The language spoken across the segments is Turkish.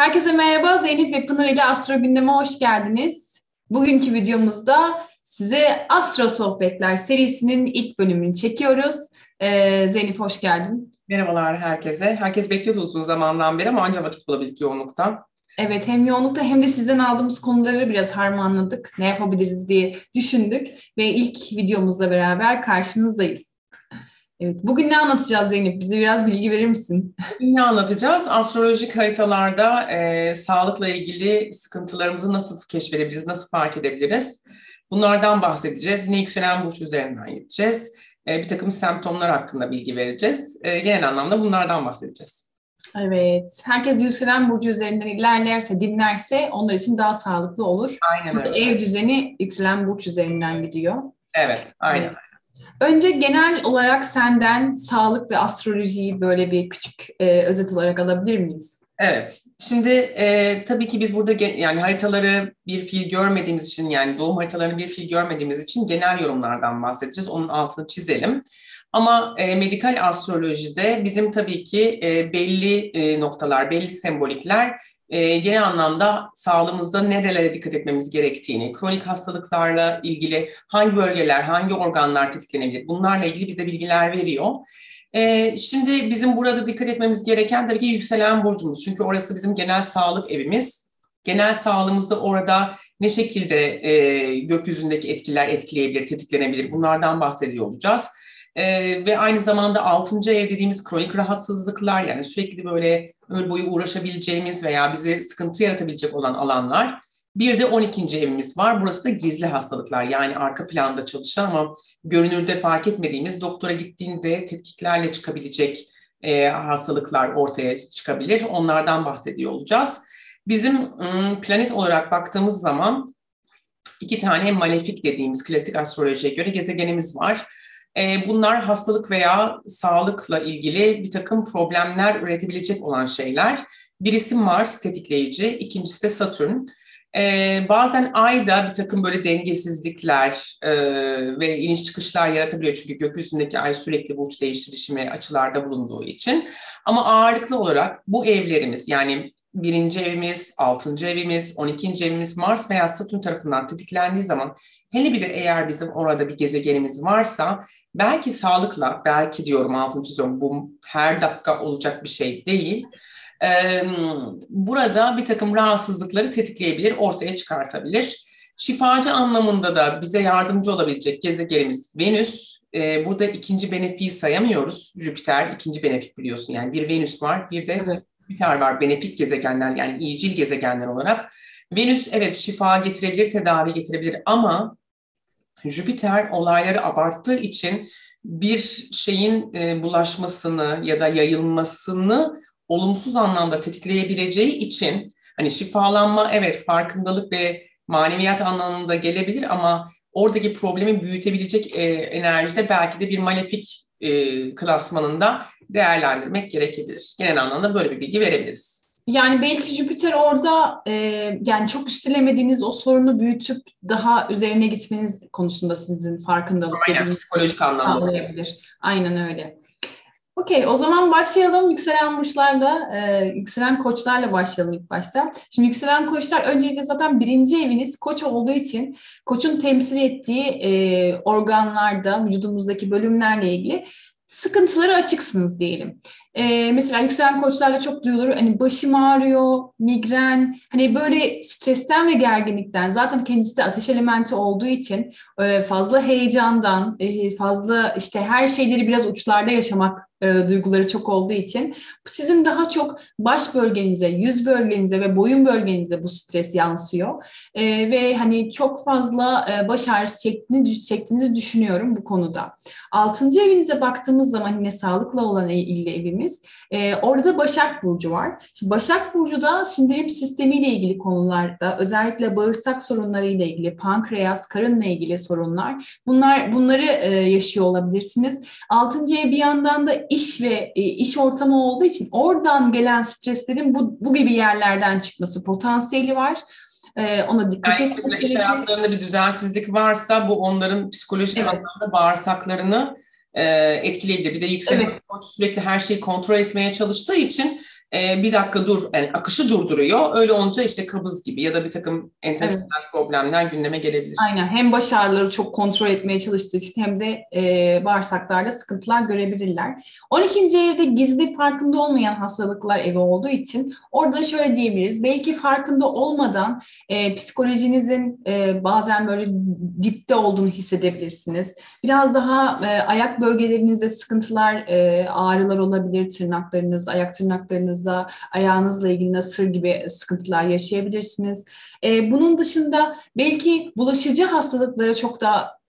Herkese merhaba. Zeynep ve Pınar ile Astro Gündem'e hoş geldiniz. Bugünkü videomuzda size Astro Sohbetler serisinin ilk bölümünü çekiyoruz. Ee, Zeynep hoş geldin. Merhabalar herkese. Herkes bekliyordu uzun zamandan beri ama ancak vakit bulabildik yoğunluktan. Evet hem yoğunlukta hem de sizden aldığımız konuları biraz harmanladık. Ne yapabiliriz diye düşündük ve ilk videomuzla beraber karşınızdayız. Evet, bugün ne anlatacağız Zeynep? Bize biraz bilgi verir misin? Bugün ne anlatacağız? Astrolojik haritalarda e, sağlıkla ilgili sıkıntılarımızı nasıl keşfedebiliriz, nasıl fark edebiliriz? Bunlardan bahsedeceğiz. Yine yükselen burç üzerinden gideceğiz. E, bir takım semptomlar hakkında bilgi vereceğiz. E, genel anlamda bunlardan bahsedeceğiz. Evet. Herkes yükselen burcu üzerinden ilerlerse, dinlerse onlar için daha sağlıklı olur. Aynen öyle. Ev düzeni yükselen burç üzerinden gidiyor. Evet, aynen öyle. Önce genel olarak senden sağlık ve astrolojiyi böyle bir küçük e, özet olarak alabilir miyiz? Evet. Şimdi e, tabii ki biz burada ge- yani haritaları bir fiil görmediğimiz için yani doğum haritalarını bir fiil görmediğimiz için genel yorumlardan bahsedeceğiz. Onun altını çizelim. Ama e, medikal astrolojide bizim tabii ki e, belli e, noktalar, belli sembolikler e, genel anlamda sağlığımızda nerelere dikkat etmemiz gerektiğini, kronik hastalıklarla ilgili hangi bölgeler, hangi organlar tetiklenebilir bunlarla ilgili bize bilgiler veriyor. E, şimdi bizim burada dikkat etmemiz gereken tabii ki yükselen burcumuz. Çünkü orası bizim genel sağlık evimiz. Genel sağlığımızda orada ne şekilde e, gökyüzündeki etkiler etkileyebilir, tetiklenebilir bunlardan bahsediyor olacağız. Ee, ve aynı zamanda altıncı ev dediğimiz kronik rahatsızlıklar yani sürekli böyle ömür boyu uğraşabileceğimiz veya bize sıkıntı yaratabilecek olan alanlar. Bir de 12. evimiz var. Burası da gizli hastalıklar yani arka planda çalışan ama görünürde fark etmediğimiz doktora gittiğinde tetkiklerle çıkabilecek e, hastalıklar ortaya çıkabilir. Onlardan bahsediyor olacağız. Bizim planet olarak baktığımız zaman iki tane malefik dediğimiz klasik astrolojiye göre gezegenimiz var. E, bunlar hastalık veya sağlıkla ilgili bir takım problemler üretebilecek olan şeyler. Birisi Mars tetikleyici, ikincisi de Satürn. Ee, bazen ayda bir takım böyle dengesizlikler e, ve iniş çıkışlar yaratabiliyor. Çünkü gökyüzündeki ay sürekli burç değiştirişimi açılarda bulunduğu için. Ama ağırlıklı olarak bu evlerimiz yani birinci evimiz, altıncı evimiz, on ikinci evimiz Mars veya Satürn tarafından tetiklendiği zaman hele bir de eğer bizim orada bir gezegenimiz varsa belki sağlıkla, belki diyorum altıncı çiziyorum bu her dakika olacak bir şey değil. Ee, burada bir takım rahatsızlıkları tetikleyebilir, ortaya çıkartabilir. Şifacı anlamında da bize yardımcı olabilecek gezegenimiz Venüs. Ee, burada ikinci benefiği sayamıyoruz. Jüpiter ikinci benefik biliyorsun yani bir Venüs var bir de evet. Jüpiter var benefik gezegenler yani iyicil gezegenler olarak. Venüs evet şifa getirebilir, tedavi getirebilir ama Jüpiter olayları abarttığı için bir şeyin e, bulaşmasını ya da yayılmasını olumsuz anlamda tetikleyebileceği için hani şifalanma evet farkındalık ve maneviyat anlamında gelebilir ama oradaki problemi büyütebilecek e, enerjide belki de bir malefik e, klasmanında değerlendirmek gerekebilir. Genel anlamda böyle bir bilgi verebiliriz. Yani belki Jüpiter orada e, yani çok üstülemediğiniz o sorunu büyütüp daha üzerine gitmeniz konusunda sizin farkındalık Aynen, psikolojik anlamda. Sağlayabilir. Aynen öyle. Okey, o zaman başlayalım yükselen burçlarla, e, yükselen koçlarla başlayalım ilk başta. Şimdi yükselen koçlar öncelikle zaten birinci eviniz koç olduğu için koçun temsil ettiği e, organlarda, vücudumuzdaki bölümlerle ilgili sıkıntıları açıksınız diyelim. Ee, mesela yükselen koçlarla çok duyulur hani başım ağrıyor, migren, hani böyle stresten ve gerginlikten zaten kendisi de ateş elementi olduğu için e, fazla heyecandan, e, fazla işte her şeyleri biraz uçlarda yaşamak e, duyguları çok olduğu için sizin daha çok baş bölgenize, yüz bölgenize ve boyun bölgenize bu stres yansıyor. E, ve hani çok fazla e, baş ağrısı çektiğini, çektiğinizi düşünüyorum bu konuda. Altıncı evinize baktığımız zaman yine sağlıkla olan ilgili evimiz. E, orada Başak Burcu var. Şimdi Başak Burcu da sindirim sistemiyle ilgili konularda özellikle bağırsak sorunlarıyla ilgili, pankreas, karınla ilgili sorunlar. Bunlar bunları e, yaşıyor olabilirsiniz. Altıncı ev bir yandan da iş ve e, iş ortamı olduğu için oradan gelen streslerin bu, bu gibi yerlerden çıkması potansiyeli var. Ee, ona dikkat yani etmek iş hayatlarında bir düzensizlik varsa bu onların psikolojik evet. anlamda bağırsaklarını e, etkileyebilir. Bir de yükselen evet. sürekli her şeyi kontrol etmeye çalıştığı için e, bir dakika dur, yani akışı durduruyor. Öyle olunca işte kabız gibi ya da bir takım enteresan evet. problemler gündeme gelebilir. Aynen. Hem baş ağrıları çok kontrol etmeye çalıştığı için hem de e, bağırsaklarda sıkıntılar görebilirler. 12. evde gizli farkında olmayan hastalıklar evi olduğu için orada şöyle diyebiliriz. Belki farkında olmadan e, psikolojinizin e, bazen böyle dipte olduğunu hissedebilirsiniz. Biraz daha e, ayak bölgelerinizde sıkıntılar, e, ağrılar olabilir. Tırnaklarınız, ayak tırnaklarınızda, ayağınızla ilgili nasır gibi sıkıntılar yaşayabilirsiniz. E, bunun dışında belki bulaşıcı hastalıklara çok da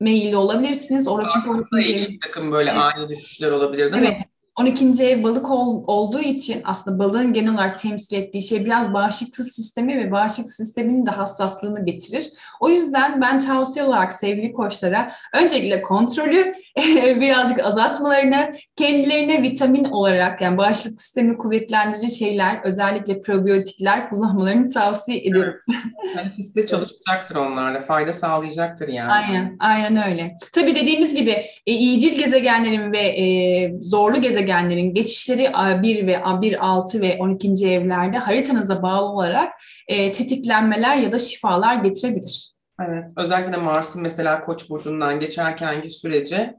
meyilli olabilirsiniz. Orada çünkü ilgili bir takım böyle evet. ani düşüşler olabilir değil evet. mi? 12. ev balık ol, olduğu için aslında balığın genel olarak temsil ettiği şey biraz bağışıklık sistemi ve bağışıklık sisteminin de hassaslığını getirir. O yüzden ben tavsiye olarak sevgili koçlara öncelikle kontrolü birazcık azaltmalarını, kendilerine vitamin olarak yani bağışıklık sistemi kuvvetlendirici şeyler özellikle probiyotikler kullanmalarını tavsiye ediyorum. Evet. de çalışacaktır onlarla, fayda sağlayacaktır yani. Aynen, aynen öyle. Tabii dediğimiz gibi e, iyicil gezegenlerin ve e, zorlu gezegenlerin gezegenlerin geçişleri 1 ve 1, 6 ve 12. evlerde haritanıza bağlı olarak e, tetiklenmeler ya da şifalar getirebilir. Evet. Özellikle Mars'ın mesela Koç burcundan geçerkenki sürece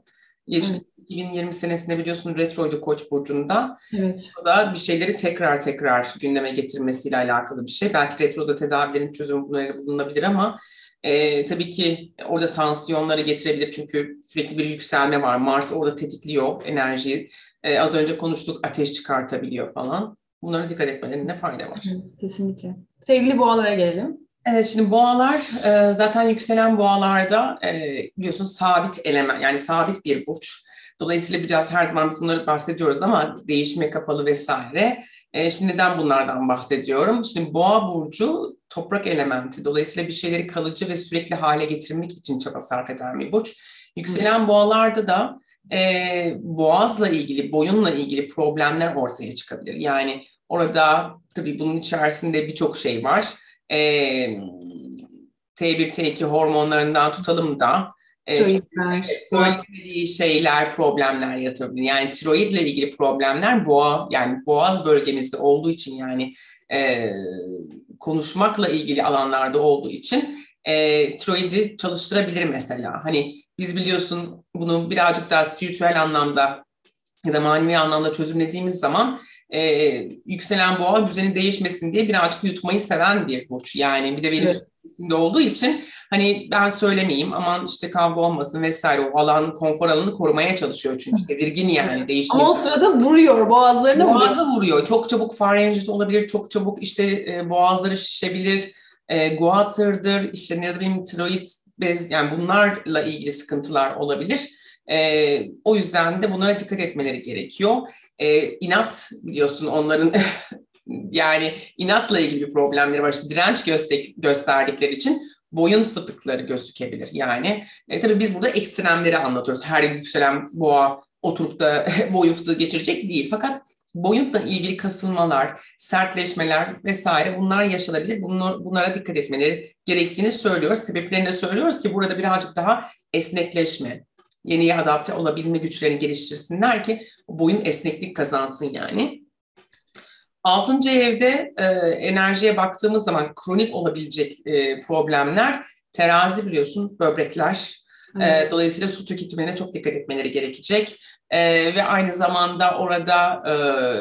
evet. 2020 senesinde biliyorsun retroydu Koç burcunda. Evet. O da bir şeyleri tekrar tekrar gündeme getirmesiyle alakalı bir şey. Belki retroda tedavilerin çözümü bunları bulunabilir ama e, tabii ki orada tansiyonları getirebilir çünkü sürekli bir yükselme var. Mars orada tetikliyor enerjiyi. E, az önce konuştuk ateş çıkartabiliyor falan. Bunlara dikkat etmelerinde fayda var. Evet, kesinlikle. Sevgili boğalara gelelim. Evet şimdi boğalar e, zaten yükselen boğalarda e, biliyorsun sabit element yani sabit bir burç. Dolayısıyla biraz her zaman biz bunları bahsediyoruz ama değişime kapalı vesaire. E, şimdi neden bunlardan bahsediyorum? Şimdi boğa burcu toprak elementi. Dolayısıyla bir şeyleri kalıcı ve sürekli hale getirmek için çaba sarf eden bir burç. Yükselen boğalarda da e, boğazla ilgili, boyunla ilgili problemler ortaya çıkabilir. Yani orada tabii bunun içerisinde birçok şey var. E, T1, T2 hormonlarından tutalım da söylemediği şeyler, problemler yatabilir. Yani tiroidle ilgili problemler boğa, yani boğaz bölgemizde olduğu için yani e, konuşmakla ilgili alanlarda olduğu için e, tiroidi çalıştırabilir mesela. Hani biz biliyorsun bunu birazcık daha spiritüel anlamda ya da manevi anlamda çözümlediğimiz zaman e, yükselen boğa düzeni değişmesin diye birazcık yutmayı seven bir burç. Yani bir de Venüs evet. olduğu için hani ben söylemeyeyim aman işte kavga olmasın vesaire o alan konfor alanını korumaya çalışıyor çünkü tedirgin yani değişmek. Ama o sırada vuruyor boğazlarına Boğazı vuruyor. Çok çabuk farenjit olabilir, çok çabuk işte e, boğazları şişebilir. E, Goiter'dır, işte ne bileyim tiroid bez yani bunlarla ilgili sıkıntılar olabilir. E, o yüzden de bunlara dikkat etmeleri gerekiyor. E, inat biliyorsun onların yani inatla ilgili problemleri var. İşte direnç göster gösterdikleri için boyun fıtıkları gözükebilir. Yani e, tabii biz burada ekstremleri anlatıyoruz. Her yükselen boğa oturup da boyun fıtığı geçirecek değil. Fakat boyutla ilgili kasılmalar, sertleşmeler vesaire bunlar yaşanabilir. Bunlar, bunlara dikkat etmeleri gerektiğini söylüyoruz. Sebeplerini de söylüyoruz ki burada birazcık daha esnekleşme, yeniye adapte olabilme güçlerini geliştirsinler ki boyun esneklik kazansın yani. Altıncı evde e, enerjiye baktığımız zaman kronik olabilecek e, problemler terazi biliyorsun böbrekler. E, evet. E, dolayısıyla su tüketimine çok dikkat etmeleri gerekecek. E, ve aynı zamanda orada e,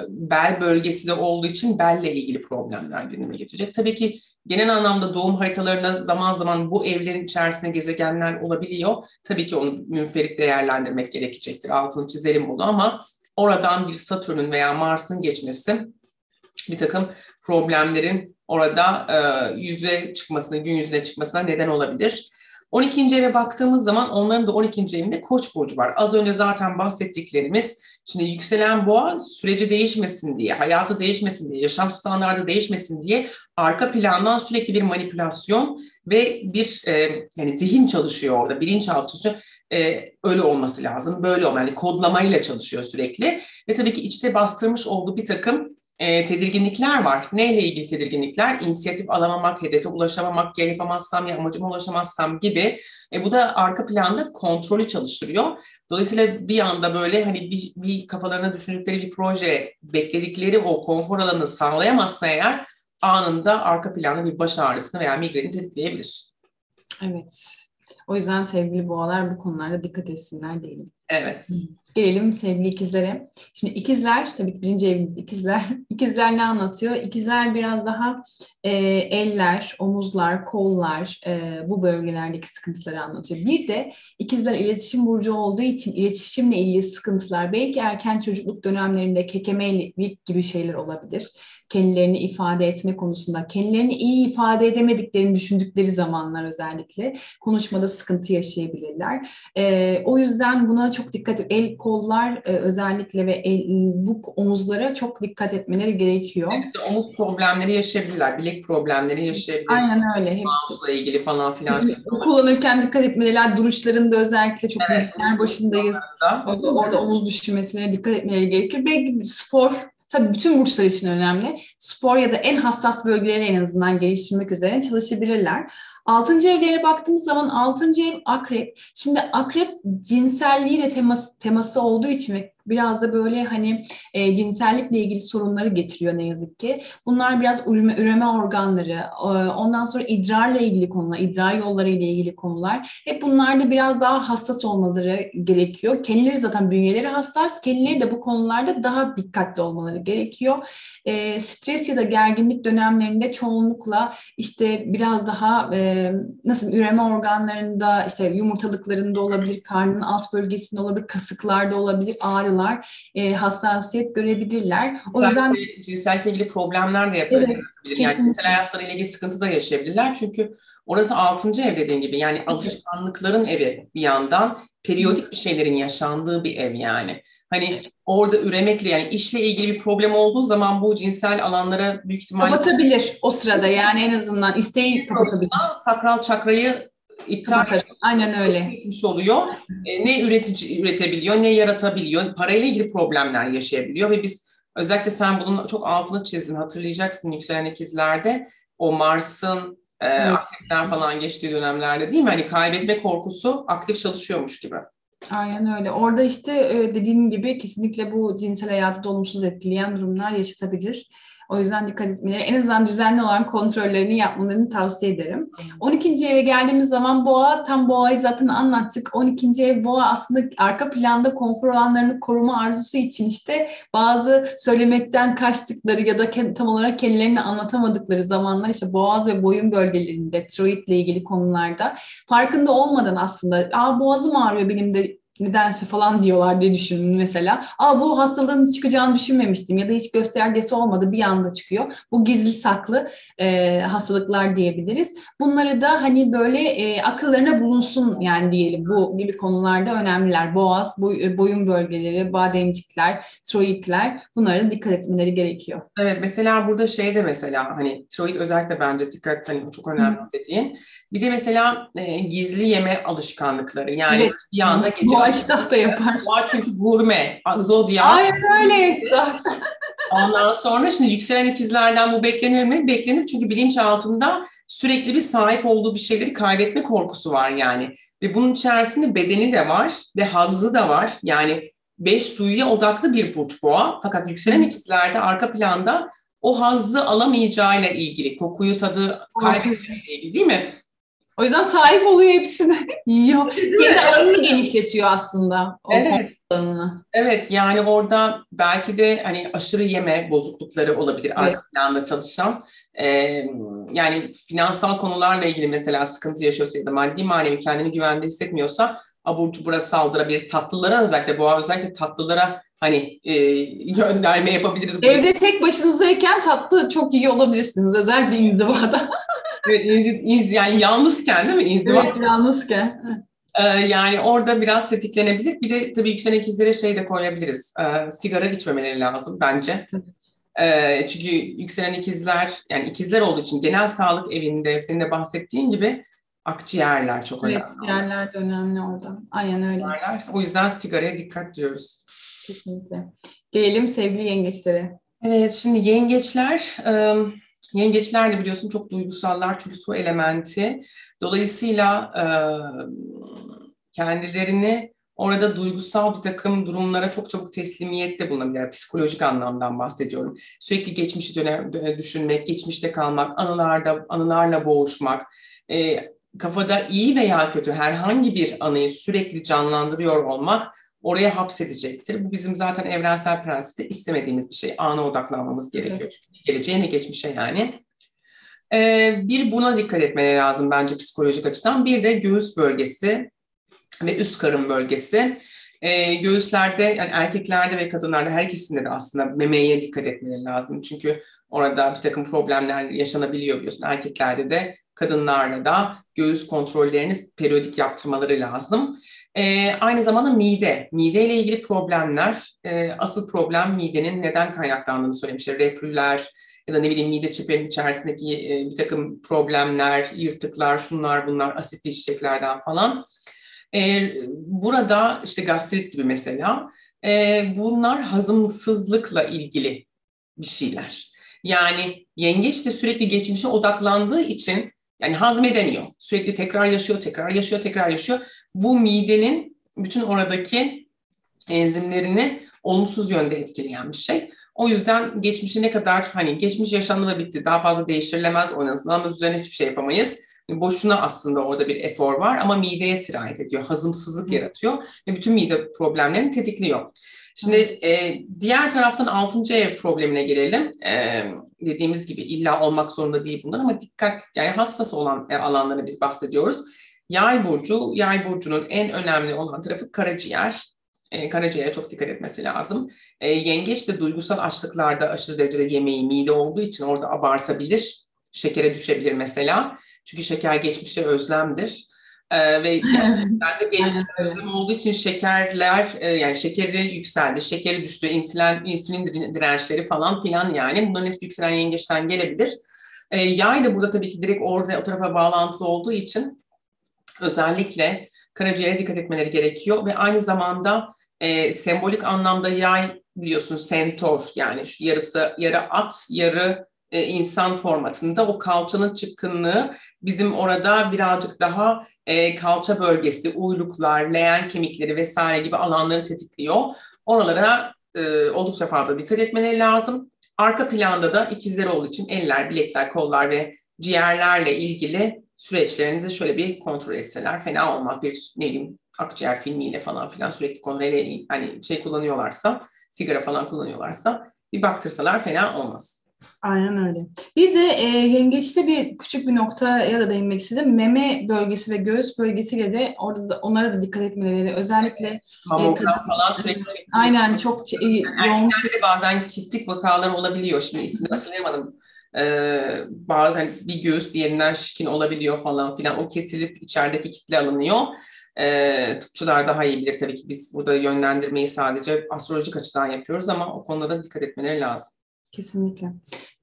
bel bölgesi de olduğu için belle ilgili problemler gündeme getirecek. Tabii ki genel anlamda doğum haritalarında zaman zaman bu evlerin içerisinde gezegenler olabiliyor. Tabii ki onu münferit değerlendirmek gerekecektir. Altını çizelim bunu ama oradan bir Satürn'ün veya Mars'ın geçmesi bir takım problemlerin orada e, yüze çıkmasına, gün yüzüne çıkmasına neden olabilir. 12. eve baktığımız zaman onların da 12. evinde koç burcu var. Az önce zaten bahsettiklerimiz şimdi yükselen boğa süreci değişmesin diye, hayatı değişmesin diye, yaşam standartı değişmesin diye arka plandan sürekli bir manipülasyon ve bir e, yani zihin çalışıyor orada, bilinçaltı çalışıyor. E, öyle olması lazım, böyle olmalı. Yani kodlamayla çalışıyor sürekli ve tabii ki içte bastırmış olduğu bir takım e, tedirginlikler var. Neyle ilgili tedirginlikler? İnisiyatif alamamak, hedefe ulaşamamak, ya yapamazsam ya amacıma ulaşamazsam gibi. E, bu da arka planda kontrolü çalıştırıyor. Dolayısıyla bir anda böyle hani bir, bir kafalarına düşündükleri bir proje, bekledikleri o konfor alanını sağlayamazsa eğer anında arka planda bir baş ağrısını veya migreni tetikleyebilir. Evet. O yüzden sevgili boğalar bu konularda dikkat etsinler diyelim. Evet. Gelelim sevgili ikizlere. Şimdi ikizler, tabii ki birinci evimiz ikizler. İkizler ne anlatıyor? İkizler biraz daha e, eller, omuzlar, kollar e, bu bölgelerdeki sıkıntıları anlatıyor. Bir de ikizler iletişim burcu olduğu için iletişimle ilgili sıkıntılar belki erken çocukluk dönemlerinde kekemelik gibi şeyler olabilir. Kendilerini ifade etme konusunda, kendilerini iyi ifade edemediklerini düşündükleri zamanlar özellikle konuşmada sıkıntı yaşayabilirler. E, o yüzden buna çok dikkat el kollar e, özellikle ve el, bu omuzlara çok dikkat etmeleri gerekiyor. Evet, omuz problemleri yaşayabilirler, bilek problemleri yaşayabilirler. Aynen öyle. Mouse'la ilgili falan filan. Bizim kullanırken dikkat etmeleri, duruşlarında özellikle çok evet, başındayız. Orada, orada omuz düşürmesine dikkat etmeleri gerekir. Belki spor Tabii bütün burçlar için önemli. Spor ya da en hassas bölgeleri en azından geliştirmek üzere çalışabilirler. Altıncı evlere baktığımız zaman altıncı ev akrep. Şimdi akrep cinselliği de teması, teması olduğu için ve biraz da böyle hani e, cinsellikle ilgili sorunları getiriyor ne yazık ki. Bunlar biraz üreme, üreme organları, e, ondan sonra idrarla ilgili konular, idrar yolları ile ilgili konular. Hep bunlarda biraz daha hassas olmaları gerekiyor. Kendileri zaten bünyeleri hassas, kendileri de bu konularda daha dikkatli olmaları gerekiyor. E, stres ya da gerginlik dönemlerinde çoğunlukla işte biraz daha e, nasıl üreme organlarında işte yumurtalıklarında olabilir, karnının alt bölgesinde olabilir, kasıklarda olabilir, ağrı ağrılar, e, hassasiyet görebilirler. O yüzden cinsellikle ilgili problemler de yapabilir. Evet, yani cinsel hayatlarıyla ilgili sıkıntı da yaşayabilirler. Çünkü orası altıncı ev dediğin gibi. Yani alışkanlıkların evi bir yandan. Periyodik bir şeylerin yaşandığı bir ev yani. Hani orada üremekle yani işle ilgili bir problem olduğu zaman bu cinsel alanlara büyük ihtimalle... Kapatabilir o sırada yani en azından isteği kapatabilir. Sakral çakrayı iptal Aynen öyle. etmiş oluyor. E, ne üretici üretebiliyor, ne yaratabiliyor. Parayla ilgili problemler yaşayabiliyor ve biz özellikle sen bunun çok altını çizdin hatırlayacaksın yükselen ikizlerde o Mars'ın e, evet. aktifler falan geçtiği dönemlerde değil mi? Hani kaybetme korkusu aktif çalışıyormuş gibi. Aynen öyle. Orada işte e, dediğim gibi kesinlikle bu cinsel hayatı da olumsuz etkileyen durumlar yaşatabilir. O yüzden dikkat etmeleri, en azından düzenli olan kontrollerini yapmalarını tavsiye ederim. 12. eve geldiğimiz zaman boğa, tam boğayı zaten anlattık. 12. ev boğa aslında arka planda konfor alanlarını koruma arzusu için işte bazı söylemekten kaçtıkları ya da tam olarak kendilerini anlatamadıkları zamanlar işte boğaz ve boyun bölgelerinde, tiroid ile ilgili konularda farkında olmadan aslında Aa, boğazım ağrıyor benim de nedense falan diyorlar diye düşünün mesela. Aa bu hastalığın çıkacağını düşünmemiştim ya da hiç göstergesi olmadı bir anda çıkıyor. Bu gizli saklı e, hastalıklar diyebiliriz. Bunları da hani böyle e, akıllarına bulunsun yani diyelim bu gibi konularda önemliler. Boğaz, boy, e, boyun bölgeleri, bademcikler, tiroidler bunlara dikkat etmeleri gerekiyor. Evet mesela burada şey de mesela hani tiroid özellikle bence dikkat hani çok önemli Hı. dediğin. Bir de mesela e, gizli yeme alışkanlıkları yani evet. bir anda gece Boğa da yapar. Boğa çünkü gurme, zodyak. Aynen öyle. Ondan sonra şimdi yükselen ikizlerden bu beklenir mi? Beklenir çünkü bilinç altında sürekli bir sahip olduğu bir şeyleri kaybetme korkusu var yani. Ve bunun içerisinde bedeni de var ve hazzı da var. Yani beş duyuya odaklı bir burç boğa. Fakat yükselen ikizlerde arka planda o hazzı alamayacağıyla ilgili, kokuyu, tadı kaybedeceğiyle ilgili değil mi? O yüzden sahip oluyor hepsini. Yiyor. Kendi alanını genişletiyor aslında. O evet. Alanını. Evet yani orada belki de hani aşırı yeme bozuklukları olabilir evet. arka planda çalışan. Ee, yani finansal konularla ilgili mesela sıkıntı yaşıyorsa ya da maddi manevi kendini güvende hissetmiyorsa abur cubura saldırabilir. Tatlılara özellikle boğa özellikle tatlılara hani e, gönderme yapabiliriz. Evde tek başınızdayken tatlı çok iyi olabilirsiniz. Özellikle inzivada. evet, inzi, inz, yani yalnızken değil mi? İnziva. Evet, yalnızken. Ee, yani orada biraz tetiklenebilir. Bir de tabii yükselen ikizlere şey de koyabiliriz. Ee, sigara içmemeleri lazım bence. Ee, çünkü yükselen ikizler, yani ikizler olduğu için genel sağlık evinde senin de bahsettiğin gibi akciğerler çok evet, önemli. Akciğerler de önemli orada. Aynen öyle. Akciğerler, o yüzden sigaraya dikkat diyoruz. Kesinlikle. Gelelim sevgili yengeçlere. Evet, şimdi yengeçler, yengeçler de biliyorsun çok duygusallar çünkü su elementi. Dolayısıyla kendilerini orada duygusal bir takım durumlara çok çabuk teslimiyette bulunabilir. Psikolojik anlamdan bahsediyorum. Sürekli geçmişi dönem, düşünmek, geçmişte kalmak, anılarda anılarla boğuşmak, e, kafada iyi veya kötü herhangi bir anıyı sürekli canlandırıyor olmak oraya hapsedecektir. Bu bizim zaten evrensel prensipte istemediğimiz bir şey. Ana odaklanmamız gerekiyor. Evet. Geleceğe ne geçmişe yani. Ee, bir buna dikkat etmeleri lazım bence psikolojik açıdan. Bir de göğüs bölgesi ve üst karın bölgesi. Ee, göğüslerde yani erkeklerde ve kadınlarda her ikisinde de aslında memeye dikkat etmeleri lazım. Çünkü orada bir takım problemler yaşanabiliyor biliyorsun. Erkeklerde de kadınlarla da göğüs kontrollerini periyodik yaptırmaları lazım. E, aynı zamanda mide. Mide ile ilgili problemler, e, asıl problem midenin neden kaynaklandığını söylemişler. Reflüler ya da ne bileyim mide çeperinin içerisindeki e, bir takım problemler, yırtıklar, şunlar bunlar, asitli içeceklerden falan. E, burada işte gastrit gibi mesela. E, bunlar hazımsızlıkla ilgili bir şeyler. Yani yengeç de sürekli geçmişe odaklandığı için yani hazmedemiyor. Sürekli tekrar yaşıyor, tekrar yaşıyor, tekrar yaşıyor. Bu midenin bütün oradaki enzimlerini olumsuz yönde etkileyen bir şey. O yüzden geçmişi ne kadar hani geçmiş yaşandı ve bitti daha fazla değiştirilemez oynanılamaz üzerine hiçbir şey yapamayız. Boşuna aslında orada bir efor var ama mideye sirayet ediyor. Hazımsızlık yaratıyor ve bütün mide problemlerini tetikliyor. Şimdi e, diğer taraftan altıncı ev problemine gelelim. E, dediğimiz gibi illa olmak zorunda değil bunlar ama dikkat yani hassas olan e, alanları biz bahsediyoruz. Yay burcu, yay burcunun en önemli olan tarafı karaciğer. E, karaciğere çok dikkat etmesi lazım. E, yengeç de duygusal açlıklarda aşırı derecede yemeği mide olduğu için orada abartabilir. Şekere düşebilir mesela. Çünkü şeker geçmişe özlemdir. Ee, ve de geçmiş özlem olduğu için şekerler e, yani şekeri yükseldi, şekeri düştü, insülin, insülin dirençleri falan filan yani. Bunların hepsi yükselen yengeçten gelebilir. E, yay da burada tabii ki direkt orada o tarafa bağlantılı olduğu için özellikle karaciğere dikkat etmeleri gerekiyor. Ve aynı zamanda e, sembolik anlamda yay biliyorsun sentor yani şu yarısı yarı at yarı e, insan formatında o kalçanın çıkkınlığı bizim orada birazcık daha e, kalça bölgesi, uyluklar, leğen kemikleri vesaire gibi alanları tetikliyor. Oralara e, oldukça fazla dikkat etmeleri lazım. Arka planda da ikizler olduğu için eller, bilekler, kollar ve ciğerlerle ilgili süreçlerini de şöyle bir kontrol etseler fena olmaz. Bir ne bileyim akciğer filmiyle falan filan sürekli kontrol hani şey kullanıyorlarsa, sigara falan kullanıyorlarsa bir baktırsalar fena olmaz. Aynen öyle. Bir de e, yengeçte bir küçük bir noktaya da değinmek istedim. Meme bölgesi ve göğüs bölgesiyle de orada da onlara da dikkat etmeleri. Özellikle mamogram e, falan sürekli çekiyor. Aynen çok e, yani yoğun. Erkeklerde bazen kistik vakalar olabiliyor. Şimdi ismini hatırlayamadım. Ee, bazen bir göğüs diğerinden şişkin olabiliyor falan filan. O kesilip içerideki kitle alınıyor. Ee, tıpçılar daha iyi bilir tabii ki biz burada yönlendirmeyi sadece astrolojik açıdan yapıyoruz ama o konuda da dikkat etmeleri lazım. Kesinlikle.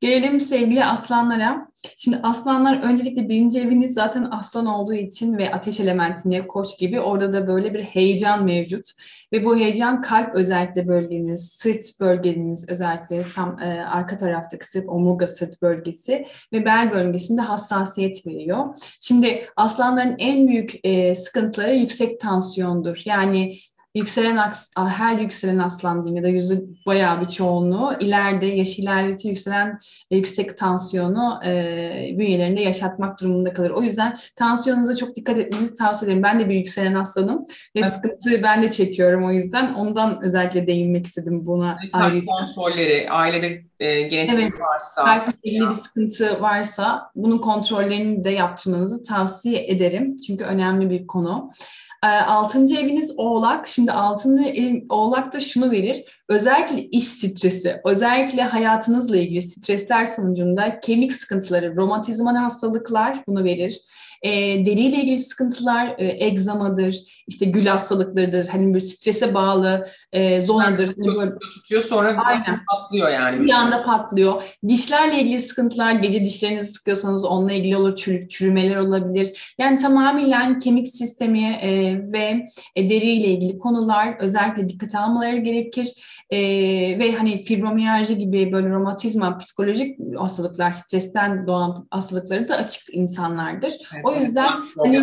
Gelelim sevgili aslanlara. Şimdi aslanlar öncelikle birinci eviniz zaten aslan olduğu için ve ateş elementine koç gibi orada da böyle bir heyecan mevcut. Ve bu heyecan kalp özellikle bölgeniz, sırt bölgeniz özellikle tam e, arka taraftaki sırt, omurga sırt bölgesi ve bel bölgesinde hassasiyet veriyor. Şimdi aslanların en büyük e, sıkıntıları yüksek tansiyondur. Yani yükselen her yükselen aslan diyeyim ya da yüzü bayağı bir çoğunluğu ileride yaş ilerledikçe yükselen e, yüksek tansiyonu e, bünyelerinde yaşatmak durumunda kalır. O yüzden tansiyonunuza çok dikkat etmenizi tavsiye ederim. Ben de bir yükselen aslanım ve evet. sıkıntıyı ben de çekiyorum o yüzden. Ondan özellikle değinmek istedim buna. Kalp kontrolleri, ailede e, genetik evet, varsa. İlgili bir sıkıntı varsa bunun kontrollerini de yaptırmanızı tavsiye ederim. Çünkü önemli bir konu. Ee, altıncı eviniz oğlak. Şimdi altıncı ev oğlak da şunu verir. Özellikle iş stresi, özellikle hayatınızla ilgili stresler sonucunda kemik sıkıntıları, romatizmal hastalıklar bunu verir. E, deriyle ilgili sıkıntılar e, egzamadır, işte gül hastalıklarıdır. Hani bir strese bağlı e, zonadır. Yani tutuyor, tutuyor, tutuyor sonra Aynen. patlıyor yani. Bir anda patlıyor. Dişlerle ilgili sıkıntılar, gece dişlerinizi sıkıyorsanız onunla ilgili olur, çürü, çürümeler olabilir. Yani tamamen kemik sistemi e, ve e, deriyle ilgili konular özellikle dikkate almaları gerekir. E, ve hani fibromiyalji gibi böyle romatizma, psikolojik hastalıklar, stresten doğan hastalıkları da açık insanlardır. Evet, o yüzden hani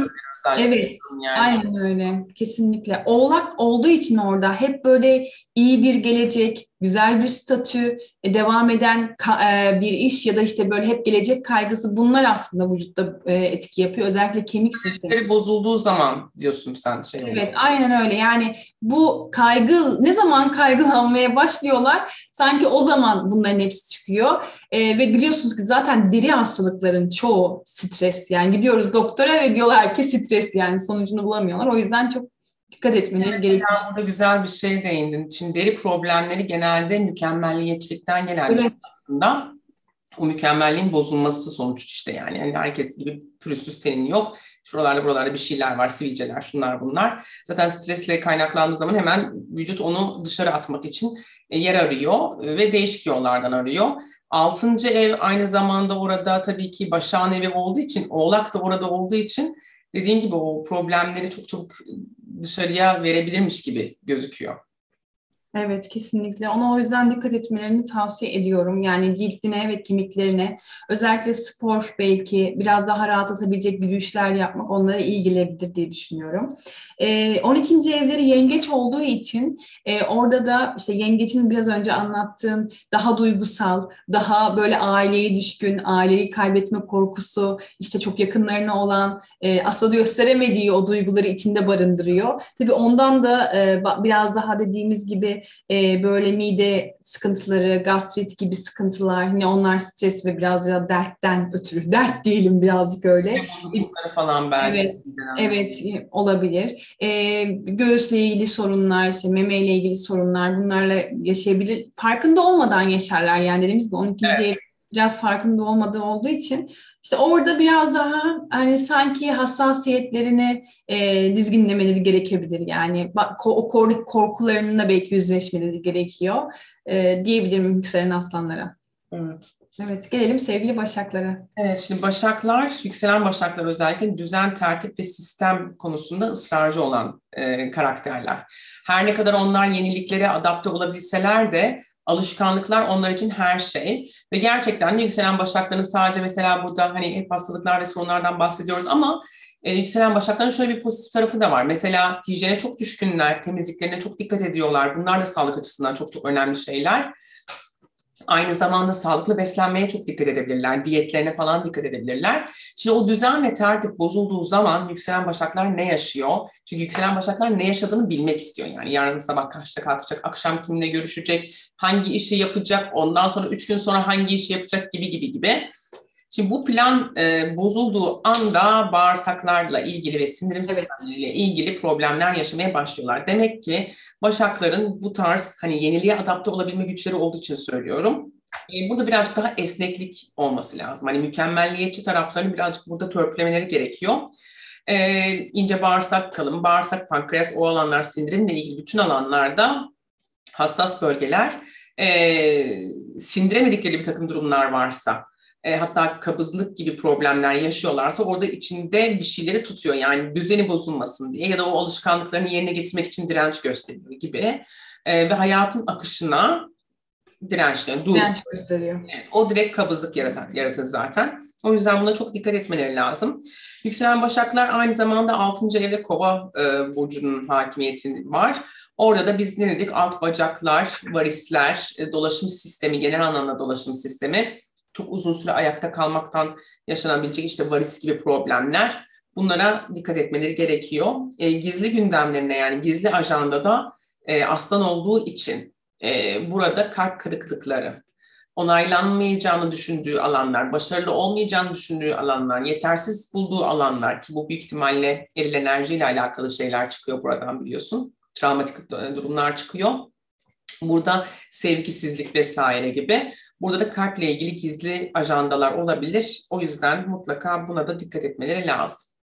evet, aynen öyle. Kesinlikle. Oğlak olduğu için orada hep böyle iyi bir gelecek, güzel bir statü, e, devam eden e, bir iş ya da işte böyle hep gelecek kaygısı bunlar aslında vücutta e, etki yapıyor. Özellikle kemik sistemi. bozulduğu zaman diyorsun sen şey. Evet, aynen öyle. Yani bu kaygı ne zaman kaygılanmaya başlıyorlar? Sanki o zaman bunların hepsi çıkıyor. ve biliyorsunuz ki zaten deri hastalıkların çoğu stres. Yani gidiyoruz doktora ve diyorlar ki stres yani sonucunu bulamıyorlar. O yüzden çok dikkat etmeleri Mesela gerekiyor. burada güzel bir şey değindin. Şimdi deri problemleri genelde mükemmelliyetçilikten gelen evet. aslında. O mükemmelliğin bozulması sonuç işte yani. yani herkes gibi pürüzsüz tenin yok. Şuralarda buralarda bir şeyler var, sivilceler, şunlar bunlar. Zaten stresle kaynaklandığı zaman hemen vücut onu dışarı atmak için e, yer arıyor ve değişik yollardan arıyor. Altıncı ev aynı zamanda orada tabii ki başağın evi olduğu için, oğlak da orada olduğu için dediğin gibi o problemleri çok çabuk dışarıya verebilirmiş gibi gözüküyor. Evet kesinlikle. Ona o yüzden dikkat etmelerini tavsiye ediyorum. Yani cildine ve kemiklerine özellikle spor belki biraz daha rahatlatabilecek yürüyüşler yapmak onlara iyi gelebilir diye düşünüyorum. E, 12. evleri yengeç olduğu için e, orada da işte yengecin biraz önce anlattığım daha duygusal, daha böyle aileye düşkün, aileyi kaybetme korkusu, işte çok yakınlarına olan e, aslında gösteremediği o duyguları içinde barındırıyor. Tabii ondan da e, biraz daha dediğimiz gibi e, böyle mide sıkıntıları, gastrit gibi sıkıntılar, yine onlar stres ve biraz ya dertten ötürü, dert diyelim birazcık öyle. Bozuklukları falan belki. Evet, evet olabilir. E, göğüsle ilgili sorunlar, işte memeyle ilgili sorunlar bunlarla yaşayabilir. Farkında olmadan yaşarlar yani dediğimiz gibi 12. Evet. ev biraz farkında olmadığı olduğu için işte orada biraz daha hani sanki hassasiyetlerini e, dizginlemeleri gerekebilir. Yani o korkularının belki yüzleşmeleri gerekiyor e, diyebilirim yükselen aslanlara. Evet. Evet, gelelim sevgili Başaklara. Evet, şimdi Başaklar, yükselen Başaklar özellikle düzen, tertip ve sistem konusunda ısrarcı olan e, karakterler. Her ne kadar onlar yeniliklere adapte olabilseler de Alışkanlıklar onlar için her şey ve gerçekten yükselen başakların sadece mesela burada hani hep hastalıklar ve sorunlardan bahsediyoruz ama e, yükselen başakların şöyle bir pozitif tarafı da var. Mesela hijyene çok düşkünler, temizliklerine çok dikkat ediyorlar. Bunlar da sağlık açısından çok çok önemli şeyler. Aynı zamanda sağlıklı beslenmeye çok dikkat edebilirler. Diyetlerine falan dikkat edebilirler. Şimdi o düzen ve tertip bozulduğu zaman yükselen başaklar ne yaşıyor? Çünkü yükselen başaklar ne yaşadığını bilmek istiyor. Yani yarın sabah kaçta kalkacak, akşam kimle görüşecek, hangi işi yapacak, ondan sonra üç gün sonra hangi işi yapacak gibi gibi gibi. Şimdi bu plan e, bozulduğu anda bağırsaklarla ilgili ve sindirim evet. sistemleriyle ilgili problemler yaşamaya başlıyorlar. Demek ki başakların bu tarz hani yeniliğe adapte olabilme güçleri olduğu için söylüyorum. E, burada birazcık daha esneklik olması lazım. Hani mükemmelliyetçi taraflarını birazcık burada törpülemeleri gerekiyor. E, ince bağırsak, kalın bağırsak, pankreas, o alanlar sindirimle ilgili bütün alanlarda hassas bölgeler. E, sindiremedikleri bir takım durumlar varsa e, hatta kabızlık gibi problemler yaşıyorlarsa orada içinde bir şeyleri tutuyor. Yani düzeni bozulmasın diye ya da o alışkanlıklarını yerine getirmek için direnç gösteriyor gibi. E, ve hayatın akışına dirençli, dur. Direnç gösteriyor. Evet, o direkt kabızlık yaratan, yaratır zaten. O yüzden buna çok dikkat etmeleri lazım. Yükselen Başaklar aynı zamanda 6. evde Kova e, burcunun hakimiyeti var. Orada da biz ne dedik? Alt bacaklar, varisler, e, dolaşım sistemi, genel anlamda dolaşım sistemi çok uzun süre ayakta kalmaktan yaşanabilecek işte varis gibi problemler. Bunlara dikkat etmeleri gerekiyor. E, gizli gündemlerine yani gizli ajandada e, aslan olduğu için e, burada kalp kırıklıkları, onaylanmayacağını düşündüğü alanlar, başarılı olmayacağını düşündüğü alanlar, yetersiz bulduğu alanlar ki bu büyük ihtimalle eril enerjiyle alakalı şeyler çıkıyor buradan biliyorsun. Travmatik durumlar çıkıyor. Burada sevgisizlik vesaire gibi. Burada da kalple ilgili gizli ajandalar olabilir. O yüzden mutlaka buna da dikkat etmeleri lazım.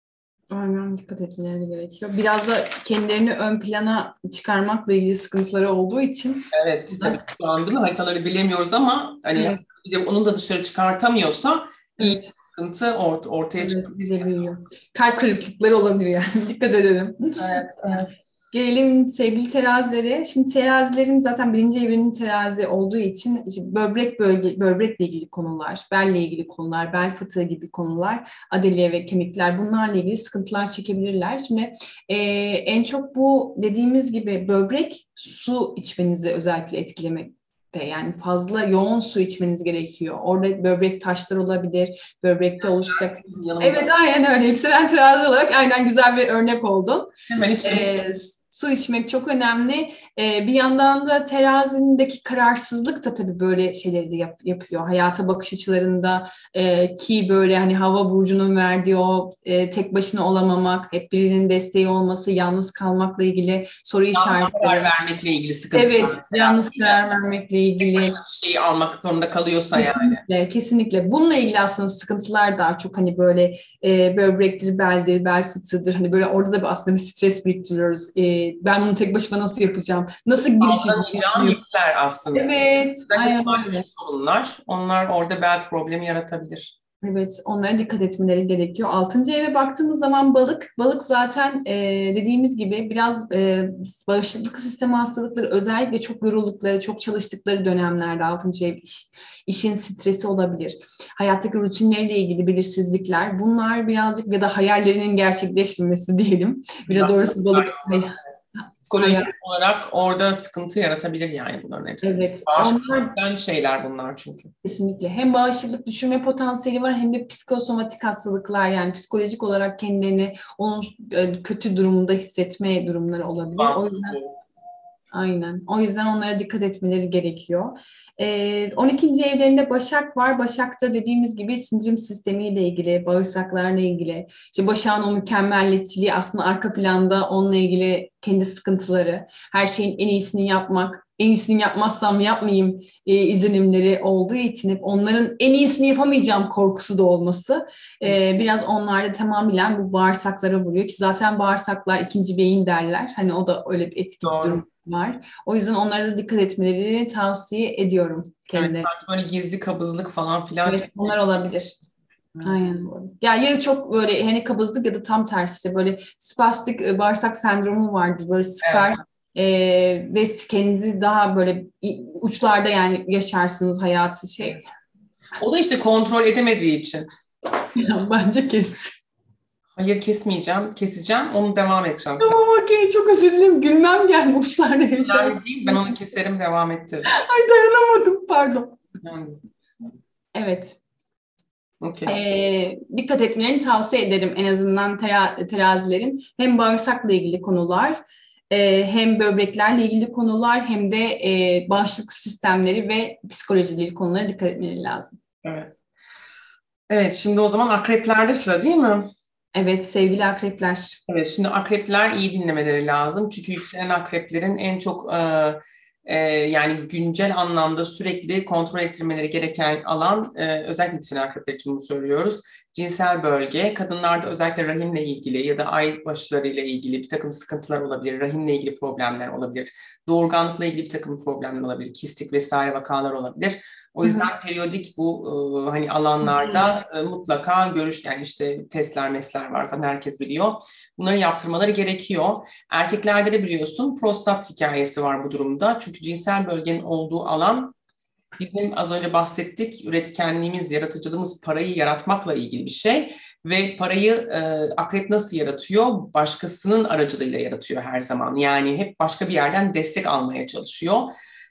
Aynen dikkat etmeleri gerekiyor. Biraz da kendilerini ön plana çıkarmakla ilgili sıkıntıları olduğu için. Evet, tabii şu anda haritaları bilemiyoruz ama hani evet. bir de onun da dışarı çıkartamıyorsa iyi evet. sıkıntı ort ortaya evet, çıkabilir. Kalp kırıklıkları olabilir yani. dikkat edelim. Evet, evet. Gelelim sevgili terazilere. Şimdi terazilerin zaten birinci evrenin terazi olduğu için işte böbrek bölge, böbrekle ilgili konular, belle ilgili konular, bel fıtığı gibi konular, adeliye ve kemikler bunlarla ilgili sıkıntılar çekebilirler. Şimdi e, en çok bu dediğimiz gibi böbrek su içmenizi özellikle etkilemek de yani fazla yoğun su içmeniz gerekiyor. Orada böbrek taşları olabilir, böbrekte oluşacak. Yanımda. Evet aynen öyle. Yükselen terazi olarak aynen güzel bir örnek oldun. Hemen içtim. Ee, su içmek çok önemli. Ee, bir yandan da terazindeki kararsızlık da tabii böyle şeyleri de yap, yapıyor. Hayata bakış açılarında e, ki böyle hani hava burcunun verdiği o e, tek başına olamamak, hep birinin desteği olması, yalnız kalmakla ilgili soru işaretleri. Yalnız vermekle ilgili sıkıntı Evet, yalnız karar vermekle ilgili. Tek şeyi almak zorunda kalıyorsa kesinlikle, yani. Kesinlikle. Bununla ilgili aslında sıkıntılar daha çok hani böyle e, böbrektir, beldir, bel fıtığıdır. Hani böyle orada da aslında bir stres biriktiriyoruz. E, ben bunu tek başıma nasıl yapacağım? Nasıl girişeceğim? yükler aslında. Evet. Aynen. sorunlar. Onlar orada bel problemi yaratabilir. Evet, onlara dikkat etmeleri gerekiyor. Altıncı eve baktığımız zaman balık, balık zaten e, dediğimiz gibi biraz e, bağışıklık sistemi hastalıkları özellikle çok yoruldukları, çok çalıştıkları dönemlerde altıncı ev iş, işin stresi olabilir. Hayattaki rutinleriyle ilgili belirsizlikler, bunlar birazcık ya da hayallerinin gerçekleşmemesi diyelim. Biraz orası balık psikolojik Hayat. olarak orada sıkıntı yaratabilir yani bunların hepsi. Evet. Bağışıklıktan şeyler bunlar çünkü. Kesinlikle. Hem bağışıklık düşürme potansiyeli var hem de psikosomatik hastalıklar yani psikolojik olarak kendilerini onun e, kötü durumunda hissetme durumları olabilir. Bağımsız o yüzden Aynen. O yüzden onlara dikkat etmeleri gerekiyor. Ee, 12. evlerinde Başak var. Başak'ta dediğimiz gibi sindirim sistemiyle ilgili, bağırsaklarla ilgili, işte Başak'ın o mükemmelliyetçiliği aslında arka planda onunla ilgili kendi sıkıntıları, her şeyin en iyisini yapmak, en iyisini yapmazsam yapmayayım e, izlenimleri olduğu için hep onların en iyisini yapamayacağım korkusu da olması e, biraz onlarda tamamen bu bağırsaklara vuruyor ki zaten bağırsaklar ikinci beyin derler. Hani o da öyle bir etkili durum var. O yüzden onlara da dikkat etmelerini tavsiye ediyorum kendilerine. Evet, sanki böyle gizli kabızlık falan filan. Evet, onlar olabilir. Aynen bu. Ya ya çok böyle hani kabızlık ya da tam tersi böyle spastik e, bağırsak sendromu vardır. Böyle sıkar evet. e, ve kendinizi daha böyle uçlarda yani yaşarsınız hayatı şey. O da işte kontrol edemediği için. Ya, bence kes. Hayır kesmeyeceğim. Keseceğim. Onu devam edeceğim. Tamam okey. Çok özür dilerim. Gülmem geldi uçlarda yaşarsın. değil. Ben onu keserim devam ettiririm. Ay dayanamadım. Pardon. Yani. Evet. Okay. Ee, dikkat etmelerini tavsiye ederim en azından tera- terazilerin. Hem bağırsakla ilgili konular, e, hem böbreklerle ilgili konular, hem de e, bağışıklık sistemleri ve psikolojiyle ilgili konulara dikkat etmeleri lazım. Evet. Evet, şimdi o zaman akreplerde sıra değil mi? Evet, sevgili akrepler. Evet, şimdi akrepler iyi dinlemeleri lazım. Çünkü yükselen akreplerin en çok e, e, yani güncel anlamda sürekli kontrol ettirmeleri gereken alan e, özellikle yükselen akrepler için bunu söylüyoruz. Cinsel bölge, kadınlarda özellikle rahimle ilgili ya da ay başlarıyla ilgili bir takım sıkıntılar olabilir, rahimle ilgili problemler olabilir, doğurganlıkla ilgili bir takım problemler olabilir, kistik vesaire vakalar olabilir. O yüzden Hı-hı. periyodik bu e, hani alanlarda e, mutlaka görüş yani işte testler mesler var zaten herkes biliyor. Bunları yaptırmaları gerekiyor. Erkeklerde de biliyorsun prostat hikayesi var bu durumda. Çünkü cinsel bölgenin olduğu alan bizim az önce bahsettik üretkenliğimiz, yaratıcılığımız parayı yaratmakla ilgili bir şey ve parayı e, akrep nasıl yaratıyor? Başkasının aracılığıyla yaratıyor her zaman. Yani hep başka bir yerden destek almaya çalışıyor.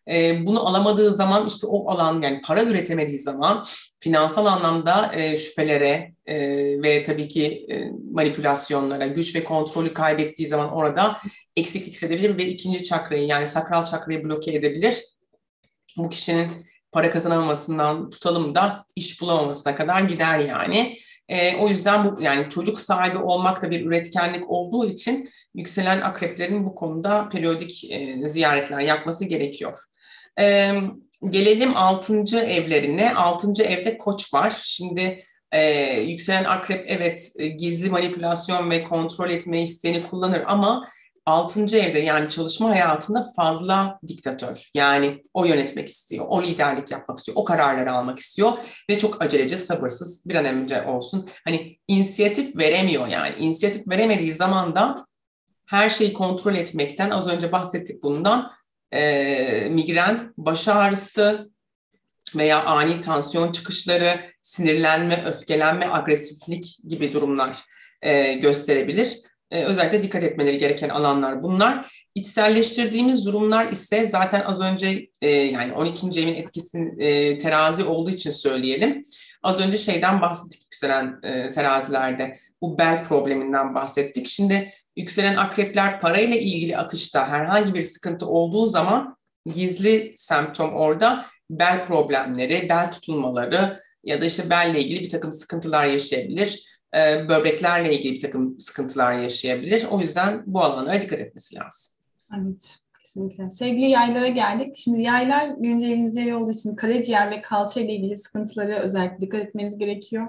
E, bunu alamadığı zaman işte o alan yani para üretemediği zaman finansal anlamda e, şüphelere e, ve tabii ki e, manipülasyonlara, güç ve kontrolü kaybettiği zaman orada eksiklik hissedebilir ve ikinci çakrayı yani sakral çakrayı bloke edebilir. Bu kişinin para kazanamamasından tutalım da iş bulamamasına kadar gider yani. E, o yüzden bu yani çocuk sahibi olmak da bir üretkenlik olduğu için yükselen akreplerin bu konuda periyodik e, ziyaretler yapması gerekiyor. E, gelelim altıncı evlerine. Altıncı evde koç var. Şimdi e, yükselen akrep evet e, gizli manipülasyon ve kontrol etme isteğini kullanır ama altıncı evde yani çalışma hayatında fazla diktatör. Yani o yönetmek istiyor, o liderlik yapmak istiyor, o kararları almak istiyor ve çok aceleci, sabırsız bir an önce olsun. Hani inisiyatif veremiyor yani. İnisiyatif veremediği zaman da her şeyi kontrol etmekten, az önce bahsettik bundan, e, migren, baş ağrısı veya ani tansiyon çıkışları, sinirlenme, öfkelenme, agresiflik gibi durumlar e, gösterebilir. E, özellikle dikkat etmeleri gereken alanlar bunlar. İçselleştirdiğimiz durumlar ise zaten az önce e, yani 12. evin etkisi e, terazi olduğu için söyleyelim. Az önce şeyden bahsettik yükselen e, terazilerde. Bu bel probleminden bahsettik. Şimdi yükselen akrepler parayla ilgili akışta herhangi bir sıkıntı olduğu zaman gizli semptom orada bel problemleri, bel tutulmaları ya da işte belle ilgili bir takım sıkıntılar yaşayabilir. Ee, böbreklerle ilgili bir takım sıkıntılar yaşayabilir. O yüzden bu alanlara dikkat etmesi lazım. Evet. Kesinlikle. Sevgili yaylara geldik. Şimdi yaylar birinci evinize olduğu için karaciğer ve kalça ile ilgili sıkıntıları özellikle dikkat etmeniz gerekiyor.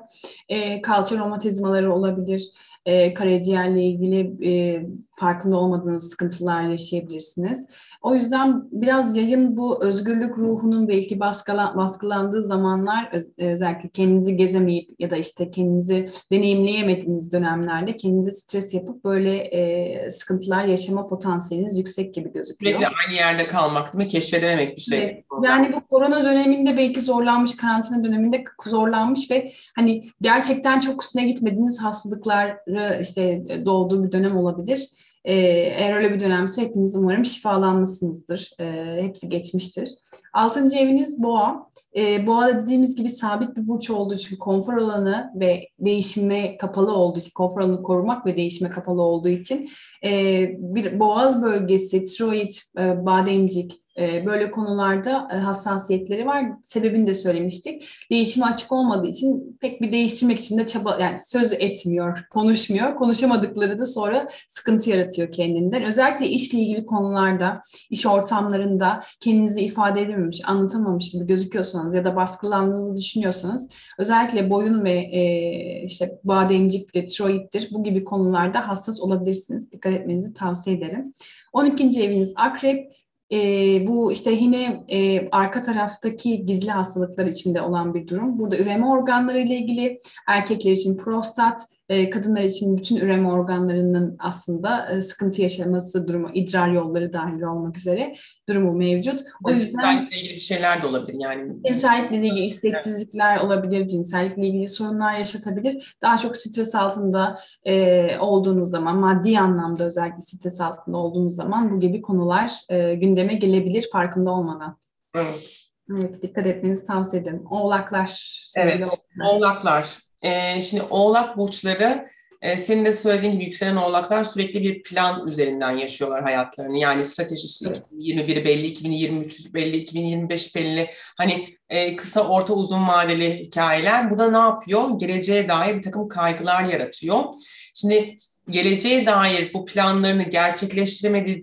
E, kalça romatizmaları olabilir. E, karaciğerle ilgili e, farkında olmadığınız sıkıntılar yaşayabilirsiniz. O yüzden biraz yayın bu özgürlük ruhunun belki baskılan, baskılandığı zamanlar özellikle kendinizi gezemeyip ya da işte kendinizi deneyimleyemediğiniz dönemlerde kendinizi stres yapıp böyle e, sıkıntılar yaşama potansiyeliniz yüksek gibi gözüküyor. Sürekli aynı yerde kalmak değil mi? Keşfedememek bir şey. Evet. Yani bu korona döneminde belki zorlanmış, karantina döneminde zorlanmış ve hani gerçekten çok üstüne gitmediğiniz hastalıkları işte doğduğu bir dönem olabilir. Ee, eğer öyle bir dönemse hepiniz umarım şifalanmışsınızdır. Ee, hepsi geçmiştir. Altıncı eviniz boğa. Ee, boğa dediğimiz gibi sabit bir burç olduğu için konfor alanı ve değişime kapalı olduğu için, konfor alanı korumak ve değişime kapalı olduğu için e, bir boğaz bölgesi, tiroid, e, bademcik, böyle konularda e, hassasiyetleri var. Sebebini de söylemiştik. Değişime açık olmadığı için pek bir değiştirmek için de çaba yani söz etmiyor, konuşmuyor. Konuşamadıkları da sonra sıkıntı yaratıyor kendinden. Özellikle işle ilgili konularda, iş ortamlarında kendinizi ifade edememiş, anlatamamış gibi gözüküyorsanız ya da baskılandığınızı düşünüyorsanız özellikle boyun ve e, işte bademciktir, tiroiddir bu gibi konularda hassas olabilirsiniz. Dikkat etmenizi tavsiye ederim. 12. eviniz akrep e, bu işte yine e, arka taraftaki gizli hastalıklar içinde olan bir durum. Burada üreme organları ile ilgili erkekler için prostat, e, kadınlar için bütün üreme organlarının aslında e, sıkıntı yaşaması durumu, idrar yolları dahil olmak üzere durumu mevcut. O yüzden cinsellikle ilgili bir şeyler de olabilir yani. Cinsellikle ilgili isteksizlikler olabilir, cinsellikle ilgili sorunlar yaşatabilir. Daha çok stres altında e, olduğunuz zaman, maddi anlamda özellikle stres altında olduğunuz zaman bu gibi konular e, gündeme gelebilir farkında olmadan. Evet. Evet, dikkat etmenizi tavsiye ederim. Oğlaklar. Evet, oğlaklar. oğlaklar. E, şimdi oğlak burçları e, senin de söylediğin gibi yükselen oğlaklar sürekli bir plan üzerinden yaşıyorlar hayatlarını. Yani strateji evet. 2021 belli, 2023 belli, 2025 belli. Hani e, kısa, orta, uzun vadeli hikayeler. Bu da ne yapıyor? Geleceğe dair bir takım kaygılar yaratıyor. Şimdi geleceğe dair bu planlarını gerçekleştiremediği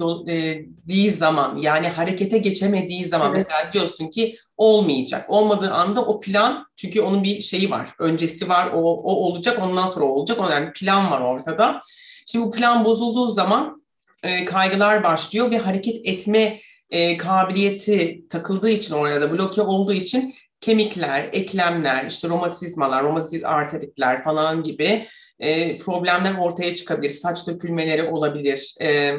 e, zaman yani harekete geçemediği zaman evet. mesela diyorsun ki olmayacak. Olmadığı anda o plan çünkü onun bir şeyi var. Öncesi var. O, o olacak ondan sonra olacak. Yani plan var ortada. Şimdi bu plan bozulduğu zaman e, kaygılar başlıyor ve hareket etme e, kabiliyeti takıldığı için oraya da bloke olduğu için kemikler, eklemler, işte romatizmalar, romatizm arteritler falan gibi e, problemler ortaya çıkabilir. Saç dökülmeleri olabilir. E,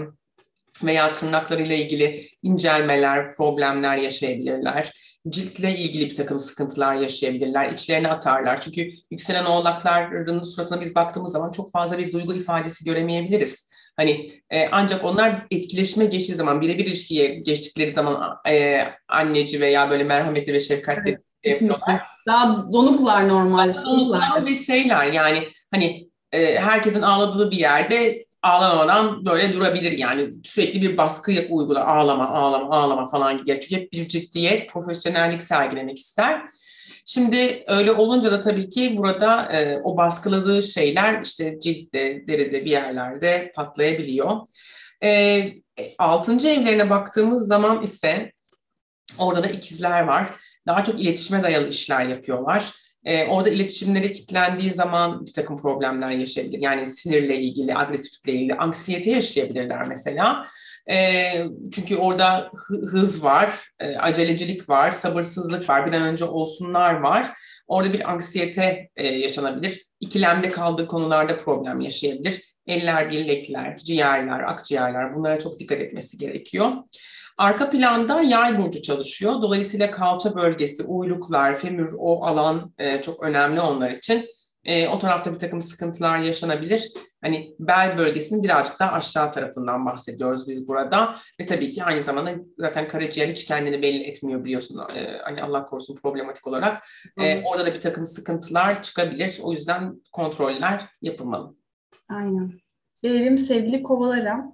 veya tırnaklarıyla ilgili incelmeler, problemler yaşayabilirler. Ciltle ilgili bir takım sıkıntılar yaşayabilirler. İçlerine atarlar. Çünkü yükselen oğlakların suratına biz baktığımız zaman çok fazla bir duygu ifadesi göremeyebiliriz. Hani e, ancak onlar etkileşime geçtiği zaman, birebir ilişkiye geçtikleri zaman e, anneci veya böyle merhametli ve şefkatli evet, yapıyorlar. Daha donuklar normalde. Donuklar ve şeyler yani hani e, herkesin ağladığı bir yerde ağlamadan böyle durabilir yani sürekli bir baskı yap uygular ağlama ağlama ağlama falan gibi çünkü hep bir ciddiyet profesyonellik sergilemek ister. Şimdi öyle olunca da tabii ki burada e, o baskıladığı şeyler işte ciltte, deride bir yerlerde patlayabiliyor. E, altıncı evlerine baktığımız zaman ise Orada da ikizler var. Daha çok iletişime dayalı işler yapıyorlar. E, orada iletişimleri kilitlendiği zaman bir takım problemler yaşayabilir. Yani sinirle ilgili, agresiflikle ilgili, anksiyete yaşayabilirler mesela. E, çünkü orada hız var, e, acelecilik var, sabırsızlık var, bir an önce olsunlar var. Orada bir anksiyete e, yaşanabilir. İkilemde kaldığı konularda problem yaşayabilir. Eller, bilekler, ciğerler, akciğerler bunlara çok dikkat etmesi gerekiyor. Arka planda yay burcu çalışıyor. Dolayısıyla kalça bölgesi, uyluklar, femür o alan e, çok önemli onlar için. E, o tarafta bir takım sıkıntılar yaşanabilir. Hani bel bölgesinin birazcık daha aşağı tarafından bahsediyoruz biz burada. Ve tabii ki aynı zamanda zaten karaciğer hiç kendini belli etmiyor biliyorsun. E, hani Allah korusun problematik olarak. E, orada da bir takım sıkıntılar çıkabilir. O yüzden kontroller yapılmalı. Aynen. Gelelim sevgili kovalara.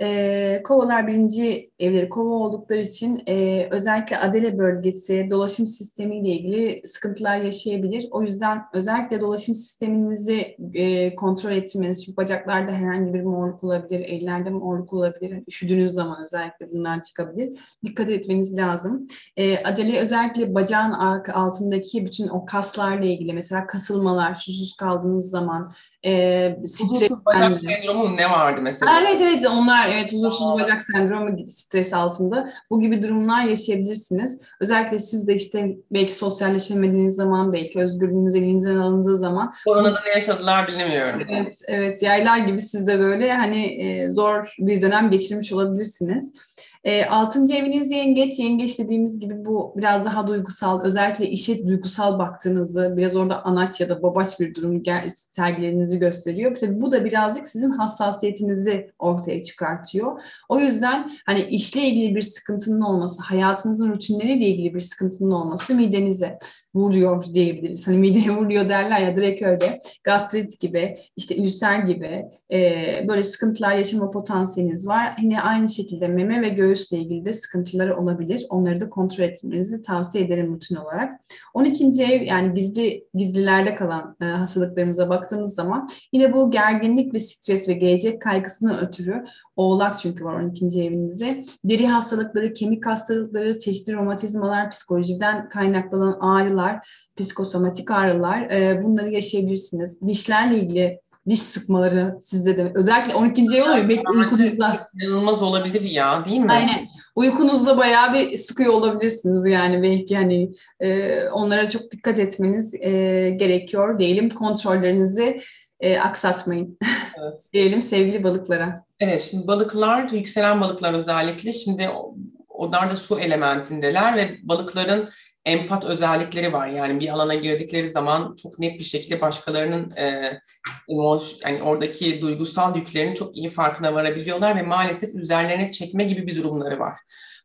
E, kovalar birinci evleri kova oldukları için e, özellikle adele bölgesi, dolaşım sistemiyle ilgili sıkıntılar yaşayabilir. O yüzden özellikle dolaşım sisteminizi e, kontrol etmeniz, çünkü bacaklarda herhangi bir morluk olabilir, ellerde morluk olabilir. Üşüdüğünüz zaman özellikle bunlar çıkabilir. Dikkat etmeniz lazım. E, adele özellikle bacağın altındaki bütün o kaslarla ilgili mesela kasılmalar, susuz kaldığınız zaman, e, stres bacak sendromu ne vardı mesela? Evet evet onlar evet huzursuz Aa. bacak sendromu gibi stres altında bu gibi durumlar yaşayabilirsiniz. Özellikle siz de işte belki sosyalleşemediğiniz zaman belki özgürlüğünüz elinizden alındığı zaman. Koronada ne yaşadılar bilmiyorum. Evet evet yaylar gibi siz de böyle hani e, zor bir dönem geçirmiş olabilirsiniz. E, altıncı eviniz yengeç. Yengeç dediğimiz gibi bu biraz daha duygusal, özellikle işe duygusal baktığınızı, biraz orada anaç ya da babaç bir durum sergilerinizi gösteriyor. Tabii bu da birazcık sizin hassasiyetinizi ortaya çıkartıyor. O yüzden hani işle ilgili bir sıkıntının olması, hayatınızın rutinleriyle ilgili bir sıkıntının olması midenize vuruyor diyebiliriz. Hani mideye vuruyor derler ya direkt öyle. Gastrit gibi, işte ülser gibi e, böyle sıkıntılar yaşama potansiyeliniz var. Yine aynı şekilde meme ve göğüsle ilgili de sıkıntıları olabilir. Onları da kontrol etmenizi tavsiye ederim rutin olarak. 12. ev yani gizli gizlilerde kalan e, hastalıklarımıza baktığımız zaman yine bu gerginlik ve stres ve gelecek kaygısını ötürü oğlak çünkü var 12. evinizde. Deri hastalıkları, kemik hastalıkları, çeşitli romatizmalar, psikolojiden kaynaklanan ağrılar ağrılar, psikosomatik ağrılar e, bunları yaşayabilirsiniz. Dişlerle ilgili diş sıkmaları sizde de özellikle 12. ev oluyor belki uykunuzda. İnanılmaz olabilir ya değil mi? Aynen. Uykunuzda bayağı bir sıkıyor olabilirsiniz yani belki hani e, onlara çok dikkat etmeniz e, gerekiyor diyelim. Kontrollerinizi e, aksatmayın. Evet. diyelim sevgili balıklara. Evet şimdi balıklar, yükselen balıklar özellikle şimdi onlar da su elementindeler ve balıkların empat özellikleri var. Yani bir alana girdikleri zaman çok net bir şekilde başkalarının e, yani oradaki duygusal yüklerinin çok iyi farkına varabiliyorlar ve maalesef üzerlerine çekme gibi bir durumları var.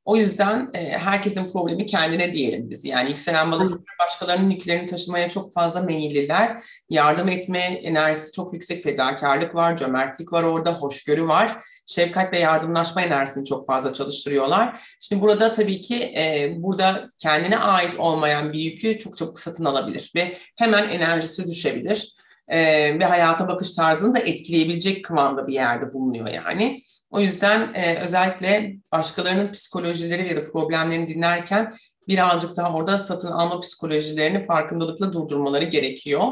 O yüzden e, herkesin problemi kendine diyelim biz. Yani yükselen balıklar başkalarının yüklerini taşımaya çok fazla meyilliler. Yardım etme enerjisi çok yüksek, fedakarlık var, cömertlik var orada, hoşgörü var. Şefkat ve yardımlaşma enerjisini çok fazla çalıştırıyorlar. Şimdi burada tabii ki e, burada kendine ait olmayan bir yükü çok çabuk satın alabilir ve hemen enerjisi düşebilir. E, ve hayata bakış tarzını da etkileyebilecek kıvamda bir yerde bulunuyor yani. O yüzden e, özellikle başkalarının psikolojileri ya da problemlerini dinlerken birazcık daha orada satın alma psikolojilerini farkındalıkla durdurmaları gerekiyor.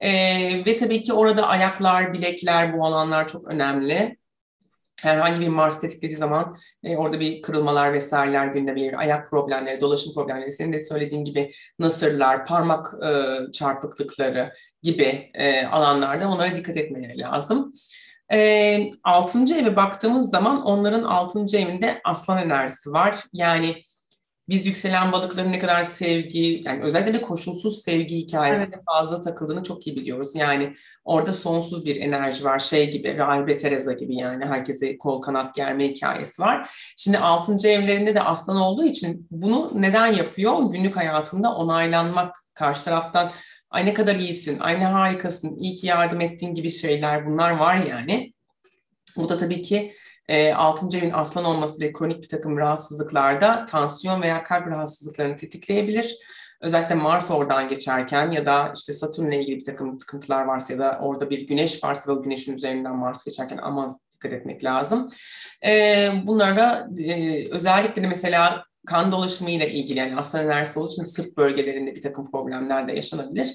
E, ve tabii ki orada ayaklar, bilekler, bu alanlar çok önemli. Herhangi bir Mars tetiklediği zaman e, orada bir kırılmalar vesaireler gündeme gelir. Ayak problemleri, dolaşım problemleri, senin de söylediğin gibi nasırlar, parmak e, çarpıklıkları gibi e, alanlarda onlara dikkat etmeleri lazım. E, altıncı eve baktığımız zaman onların altıncı evinde aslan enerjisi var. Yani biz yükselen balıkların ne kadar sevgi, yani özellikle de koşulsuz sevgi hikayesine evet. fazla takıldığını çok iyi biliyoruz. Yani orada sonsuz bir enerji var. Şey gibi, Rahibe Teresa gibi yani herkese kol kanat germe hikayesi var. Şimdi altıncı evlerinde de aslan olduğu için bunu neden yapıyor? Günlük hayatında onaylanmak, karşı taraftan ay ne kadar iyisin, ay ne harikasın, iyi ki yardım ettiğin gibi şeyler bunlar var yani. Bu da tabii ki e, 6. evin aslan olması ve kronik bir takım rahatsızlıklarda tansiyon veya kalp rahatsızlıklarını tetikleyebilir. Özellikle Mars oradan geçerken ya da işte Satürn'le ilgili bir takım sıkıntılar varsa ya da orada bir güneş varsa ve o güneşin üzerinden Mars geçerken aman dikkat etmek lazım. E, bunlara e, özellikle de mesela kan dolaşımıyla ilgili yani aslan enerjisi olduğu için sırt bölgelerinde bir takım problemler de yaşanabilir.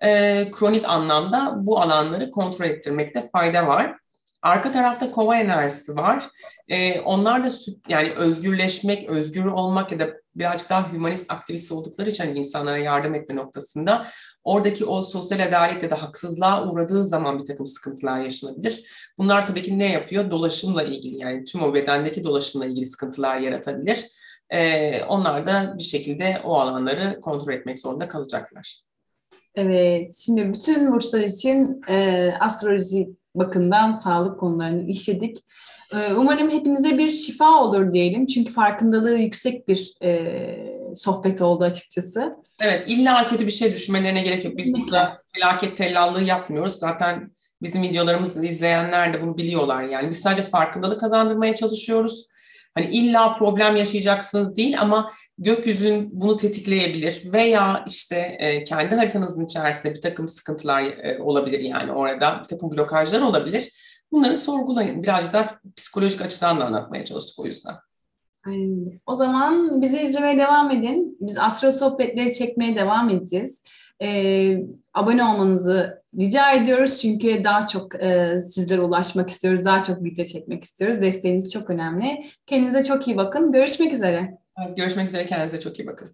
E, kronik anlamda bu alanları kontrol ettirmekte fayda var. Arka tarafta kova enerjisi var. Ee, onlar da yani özgürleşmek, özgür olmak ya da birazcık daha hümanist aktivist oldukları için hani insanlara yardım etme noktasında oradaki o sosyal adalet ya da haksızlığa uğradığı zaman bir takım sıkıntılar yaşanabilir. Bunlar tabii ki ne yapıyor? Dolaşımla ilgili yani tüm o bedendeki dolaşımla ilgili sıkıntılar yaratabilir. Ee, onlar da bir şekilde o alanları kontrol etmek zorunda kalacaklar. Evet, şimdi bütün burçlar için e, astroloji bakımdan sağlık konularını işledik. Ee, umarım hepinize bir şifa olur diyelim. Çünkü farkındalığı yüksek bir e, sohbet oldu açıkçası. Evet, illa kötü bir şey düşünmelerine gerek yok. Biz burada felaket tellallığı yapmıyoruz. Zaten bizim videolarımızı izleyenler de bunu biliyorlar. Yani biz sadece farkındalık kazandırmaya çalışıyoruz. Hani illa problem yaşayacaksınız değil ama gökyüzün bunu tetikleyebilir veya işte e, kendi haritanızın içerisinde bir takım sıkıntılar e, olabilir yani orada bir takım blokajlar olabilir. Bunları sorgulayın. Birazcık daha psikolojik açıdan da anlatmaya çalıştık o yüzden. O zaman bizi izlemeye devam edin. Biz astro sohbetleri çekmeye devam edeceğiz. Ee, abone olmanızı rica ediyoruz çünkü daha çok e, sizlere ulaşmak istiyoruz, daha çok video çekmek istiyoruz. Desteğiniz çok önemli. Kendinize çok iyi bakın. Görüşmek üzere. görüşmek üzere. Kendinize çok iyi bakın.